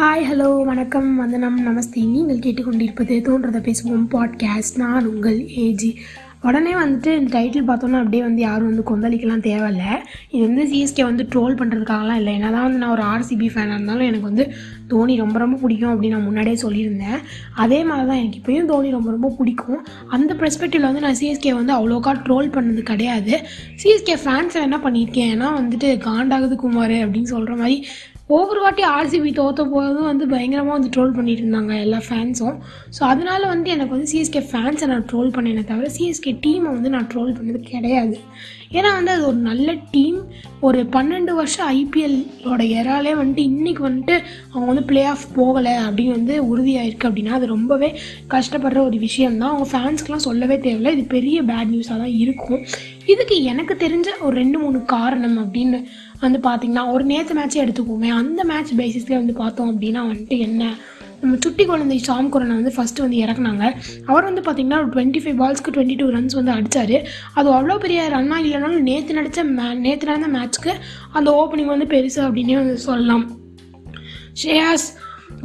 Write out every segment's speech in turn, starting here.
Hi hello வணக்கம். வந்தனம் நமஸ்தே. நீங்கள் கேட்டுக்கொண்டிருப்பது தோன்றதை பேசுவோம் பாட்காஸ்ட் நான் உங்கள் ஏஜி உடனே வந்துட்டு இந்த டைட்டில் பார்த்தோன்னா அப்படியே வந்து யாரும் வந்து கொந்தளிக்கலாம் தேவையில்ல. இது வந்து சிஎஸ்கே வந்து ட்ரோல் பண்ணுறதுக்காகலாம் இல்லை. என்ன தான் வந்து நான் ஒரு ஆர்சிபி ஃபேனாக இருந்தாலும் எனக்கு வந்து தோனி ரொம்ப ரொம்ப பிடிக்கும் அப்படின்னு நான் முன்னாடியே சொல்லியிருந்தேன். அதே மாதிரி தான் எனக்கு இப்போயும் தோனி ரொம்ப ரொம்ப பிடிக்கும். அந்த பெர்ஸ்பெக்டிவில் வந்து நான் சிஎஸ்கே வந்து அவ்வளோக்கா ட்ரோல் பண்ணது கிடையாது. சிஎஸ்கே ஃபேன்ஸை என்ன பண்ணியிருக்கேன்? ஏன்னா வந்துட்டு காண்டாகுது குமார் அப்படின்னு சொல்கிற மாதிரி ஒவ்வொரு வாட்டி ஆர்சிபி தோற்ற போதும் வந்து பயங்கரமாக வந்து ட்ரோல் பண்ணிட்டு இருந்தாங்க எல்லா ஃபேன்ஸும் ஸோ அதனால வந்து எனக்கு வந்து சிஎஸ்கே ஃபேன்ஸை நான் ட்ரோல் பண்ணேனே தவிர சிஎஸ்கே டீமை வந்து நான் ட்ரோல் பண்ணது கிடையாது. ஏன்னா வந்து அது ஒரு நல்ல டீம் ஒரு பன்னெண்டு வருஷம் ஐபிஎல்லோட எறாலே வந்துட்டு இன்றைக்கி வந்துட்டு அவங்க வந்து பிளே ஆஃப் போகலை அப்படின்னு வந்து உறுதியாயிருக்கு அப்படின்னா அது ரொம்பவே கஷ்டப்படுற ஒரு விஷயம்தான். அவங்க ஃபேன்ஸ்க்கெலாம் சொல்லவே தேவையில்லை. இது பெரிய பேட் நியூஸாக தான் இருக்கும். இதுக்கு எனக்கு தெரிஞ்ச ஒரு ரெண்டு மூணு காரணம் அப்படின்னு வந்து பார்த்திங்கன்னா ஒரு நேற்று மேட்ச்சே எடுத்துக்குவோமே அந்த மேட்ச் பேசிஸ்லேயே வந்து பார்த்தோம் அப்படின்னா வந்துட்டு என்ன? நம்ம சுட்டி குழந்தை ஷாம் குரனை வந்து ஃபஸ்ட்டு வந்து இறக்குனாங்க. அவர் வந்து பார்த்திங்கன்னா ஒரு டுவெண்ட்டி ஃபைவ் பால்ஸ்க்கு டுவெண்ட்டி டூ ரன்ஸ் வந்து அடித்தார் அது அவ்வளோ பெரிய ரன்னாக இல்லைனாலும் நேற்று நடித்த மே நேற்று நடந்த மேட்ச்க்கு அந்த ஓப்பனிங் வந்து பெருசு அப்படின்னே வந்து சொல்லலாம். ஷேயாஸ்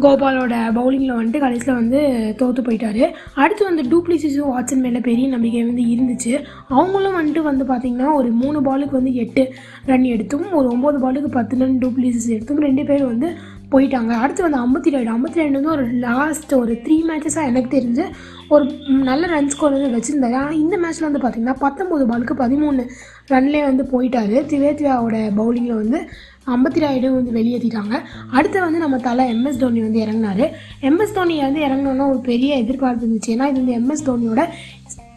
கோபாலோட பவுலிங்கில் வந்துட்டு கடைசியில் வந்து தோற்று போயிட்டாரு. அடுத்து வந்து டூப்ளிசிஸும் வாட்சன் மேலே பெரிய நம்பிக்கை வந்து இருந்துச்சு. அவங்களும் வந்துட்டு வந்து பார்த்திங்கன்னா ஒரு மூணு பாலுக்கு வந்து எட்டு ரன் எடுத்தும் ஒரு ஒம்பது பாலுக்கு பத்து ரன் டூப்ளிசிஸ் எடுத்தும் ரெண்டு பேர் வந்து போயிட்டாங்க. அடுத்து வந்து ஐம்பத்தி ரெண்டு ஐம்பத்தி ரெண்டு வந்து ஒரு லாஸ்ட் ஒரு த்ரீ மேட்சஸாக எனக்கு தெரிஞ்சு ஒரு நல்ல ரன் ஸ்கோர் வந்து வச்சுருந்தாரு. ஆனால் இந்த மேட்ச்சில் வந்து பார்த்திங்கன்னா பத்தொம்போது பாலுக்கு பதிமூணு ரன்லேயே வந்து போயிட்டாரு திவேத்யாவோட பவுலிங்கில் வந்து. ஐம்பத்தி ராயிடு வந்து வெளியேற்றிட்டாங்க. அடுத்து வந்து நம்ம தலை எம்எஸ் தோனி வந்து இறங்கினார். எம்எஸ் தோனி வந்து இறங்கினோன்னா ஒரு பெரிய எதிர்பார்ப்பு இருந்துச்சு. ஏன்னா இது வந்து MS தோனியோட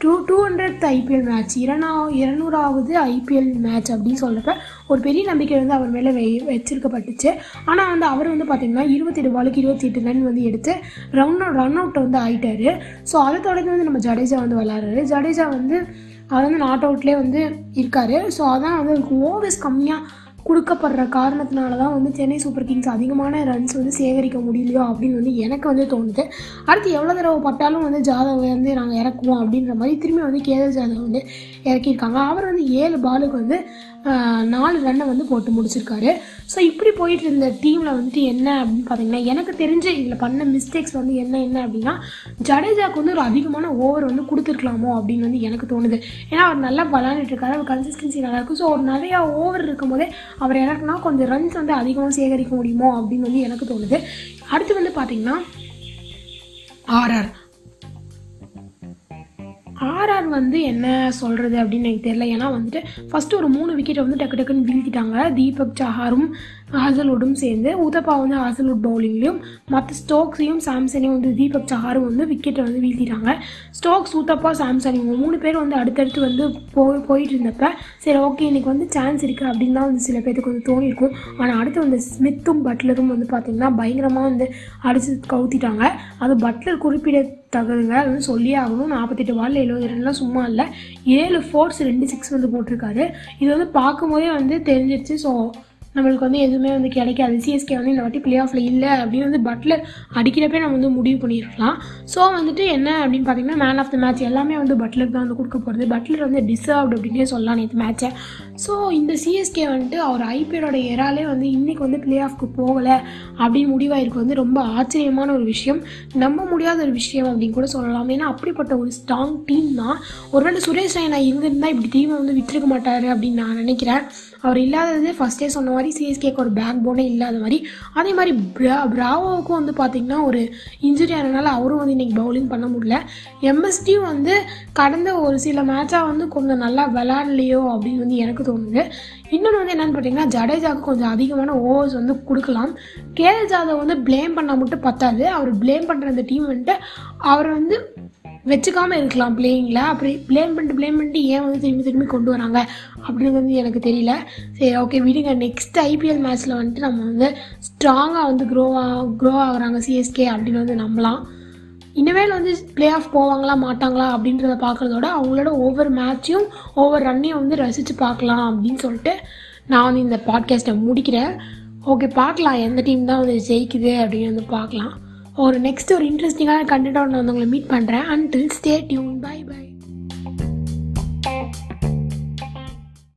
two two hundred IPL match இரநா இருநூறாவது ஐபிஎல் மேட்ச் அப்படின்னு சொல்கிறப்ப ஒரு பெரிய நம்பிக்கை வந்து அவர் மேலே வெ வச்சிருக்கப்பட்டுச்சு. ஆனால் வந்து அவர் வந்து பார்த்திங்கன்னா இருபத்தெட்டு பாலுக்கு இருபத்தி எட்டு ரன் வந்து எடுத்து ரன் ரன் அவுட் வந்து ஆகிட்டார் ஸோ அதை தொடர்ந்து வந்து நம்ம ஜடேஜா வந்து விளாட்றாரு ஜடேஜா வந்து அவர் வந்து நாட் அவுட்லேயே வந்து இருக்கார். ஸோ அதான் வந்து அவருக்கு ஓவர்ஸ் கம்மியாக கொடுக்கப்படுற காரணத்தினால தான் வந்து சென்னை சூப்பர் கிங்ஸ் அதிகமான ரன்ஸ் வந்து சேகரிக்க முடியலையோ அப்படின்னு வந்து எனக்கு வந்து தோணுது. அடுத்து எவ்வளோ தடவை பட்டாலும் வந்து ஜாதவ் வந்து நாங்கள் இறக்குவோம் அப்படின்ற மாதிரி திரும்பி வந்து கேதர் ஜாதவ் வந்து இறக்கியிருக்காங்க. அவர் வந்து ஏழு பாலுக்கு வந்து நாலு ரன்னை வந்து போட்டு முடிச்சிருக்காரு. ஸோ இப்படி போயிட்டு இருந்த டீமில் வந்துட்டு என்ன அப்படின்னு பார்த்தீங்கன்னா எனக்கு தெரிஞ்ச இதில் பண்ண மிஸ்டேக்ஸ் வந்து என்ன என்ன அப்படின்னா ஜடேஜாக்கு வந்து ஒரு அதிகமான ஓவர் வந்து கொடுத்துருக்கலாமோ அப்படின்னு வந்து எனக்கு தோணுது. ஏன்னா அவர் நல்லா விளாண்டுட்டு இருக்காரு. அவர் கன்சிஸ்டன்சி நல்லாயிருக்கும் ஸோ ஒரு நிறையா ஓவர் இருக்கும் போதே அவர் எனக்குனா கொஞ்சம் ரன்ஸ் வந்து அதிகமாக சேகரிக்க முடியுமோ அப்படின்னு வந்து எனக்கு தோணுது. அடுத்து வந்து பார்த்தீங்கன்னா ஆர்ஆர் ஆர்ஆர் வந்து என்ன சொல்கிறது அப்படின்னு எனக்கு தெரியல. ஏன்னா வந்துட்டு ஃபஸ்ட்டு ஒரு மூணு விக்கெட்டை வந்து டக்கு டக்குன்னு வீழ்த்திட்டாங்க. தீபக் சஹாரும் ஹாசல்வுட்டும் சேர்ந்து. உதப்பா வந்து ஹாசல்வுட் பவுலிங்லேயும் மற்ற ஸ்டோக்ஸையும் சாம்சனையும் வந்து தீபக் சஹாரும் வந்து விக்கெட்டை வந்து வீழ்த்திட்டாங்க. ஸ்டோக்ஸ் உத்தப்பா சாம்சன் இவங்க மூணு பேர் வந்து அடுத்தடுத்து வந்து போய் போயிட்டு இருந்தப்ப சரி ஓகே இன்றைக்கி வந்து சான்ஸ் இருக்குது அப்படின்னு தான் வந்து சில பேருக்கு வந்து தோணியிருக்கும் ஆனால் அடுத்து வந்து ஸ்மித்தும் பட்லரும் வந்து பார்த்திங்கன்னா பயங்கரமாக வந்து அடித்து கவுத்திட்டாங்க. அது பட்லர் குறிப்பிட தகுதுங்க அது வந்து சொல்லியே ஆகணும். நாற்பத்தெட்டு பால் எழுபது ரன்லாம் சும்மா இல்லை. ஏழு ஃபோர்ஸ் ரெண்டு சிக்ஸ் வந்து போட்டிருக்காரு. இது வந்து பார்க்கும்போதே வந்து தெரிஞ்சிருச்சு. ஸோ நம்மளுக்கு வந்து எதுவுமே வந்து கிடைக்காது. சிஎஸ்கே வந்து இந்த வாட்டி பிளே ஆஃபில் இல்லை அப்படின்னு வந்து பட்லர் அடிக்கிறப்பே நம்ம வந்து முடிவு பண்ணியிருக்கலாம் ஸோ வந்துட்டு என்ன அப்படின்னு பார்த்தீங்கன்னா மேன் ஆஃப் த மேட்ச் எல்லாமே வந்து பட்லருக்கு தான் வந்து கொடுக்க போகிறது பட்லர் வந்து டிசர்வ்டு அப்படின்னே சொல்லலாம் நேற்று மேட்ச்சை ஸோ இந்த சிஎஸ்கே வந்துட்டு அவர் ஐபிஎலோட எறாலே வந்து இன்றைக்கி வந்து பிளே ஆஃப்க்கு போகலை அப்படின்னு முடிவாயிருக்கு. வந்து ரொம்ப ஆச்சரியமான ஒரு விஷயம். நம்ப முடியாத ஒரு விஷயம் அப்படின்னு கூட சொல்லலாம். ஏன்னா அப்படிப்பட்ட ஒரு ஸ்ட்ராங் டீம் தான். ஒருவேளை சுரேஷ் ரெய்னா இருந்திருந்தால் இப்படி டீமை வந்து விட்டுருக்க மாட்டார் அப்படின்னு நான் நினைக்கிறேன். அவர் இல்லாதது ஃபஸ்ட்டே சொன்ன மாதிரி சிஎஸ்கேக்கு ஒரு பேக் போனே இல்லாத மாதிரி. அதே மாதிரி பிரா பிராவோவுக்கும் வந்து பார்த்திங்கன்னா ஒரு இன்ஜுரி ஆனதுனால அவரும் வந்து இன்றைக்கி பவுலிங் பண்ண முடியல. எம்எஸ்டியும் வந்து கடந்த ஒரு சில மேட்சாக வந்து கொஞ்சம் நல்லா விளாட்லையோ அப்படின்னு வந்து எனக்கு தோணுது. இன்னொன்று வந்து என்னென்னு பார்த்தீங்கன்னா ஜடேஜாவுக்கு கொஞ்சம் அதிகமான ஓவர்ஸ் வந்து கொடுக்கலாம். கேஎல் ஜாதவ் வந்து ப்ளேம் பண்ணால் மட்டும் பத்தாது. அவர் ப்ளேம் பண்ணுற அந்த டீம் வந்துட்டு அவர் வந்து வச்சுக்காமல் இருக்கலாம் பிளேயிங்கில் அப்படி பிளேம் பண்ணிட்டு பிளேம் பண்ணிட்டு ஏன் வந்து திரும்பி திரும்பி கொண்டு வராங்க அப்படிங்கிறது வந்து எனக்கு தெரியல. சரி ஓகே விடுங்க. நெக்ஸ்ட் ஐபிஎல் மேட்ச்சில் வந்துட்டு நம்ம வந்து ஸ்ட்ராங்காக வந்து க்ரோ க்ரோ ஆகுறாங்க சிஎஸ்கே அப்படின்னு வந்து நம்பலாம். இனிமேல் வந்து பிளே ஆஃப் போவாங்களா மாட்டாங்களா அப்படின்றத பார்க்குறதோட அவங்களோட ஒவ்வொரு மேட்சையும் ஒவ்வொரு ரன்னையும் வந்து ரசித்து பார்க்கலாம் அப்படின்னு சொல்லிட்டு நான் வந்து இந்த பாட்காஸ்ட்டை முடிக்கிறேன். ஓகே பார்க்கலாம். எந்த டீம் தான் வந்து ஜெயிக்குது அப்படின்னு வந்து பார்க்கலாம். ஒரு நெக்ஸ்ட் ஒரு இன்ட்ரெஸ்டிங்கான கண்டென்ட்டோட நான் வந்து உங்களை மீட் பண்ணுறேன் until stay tune bye bye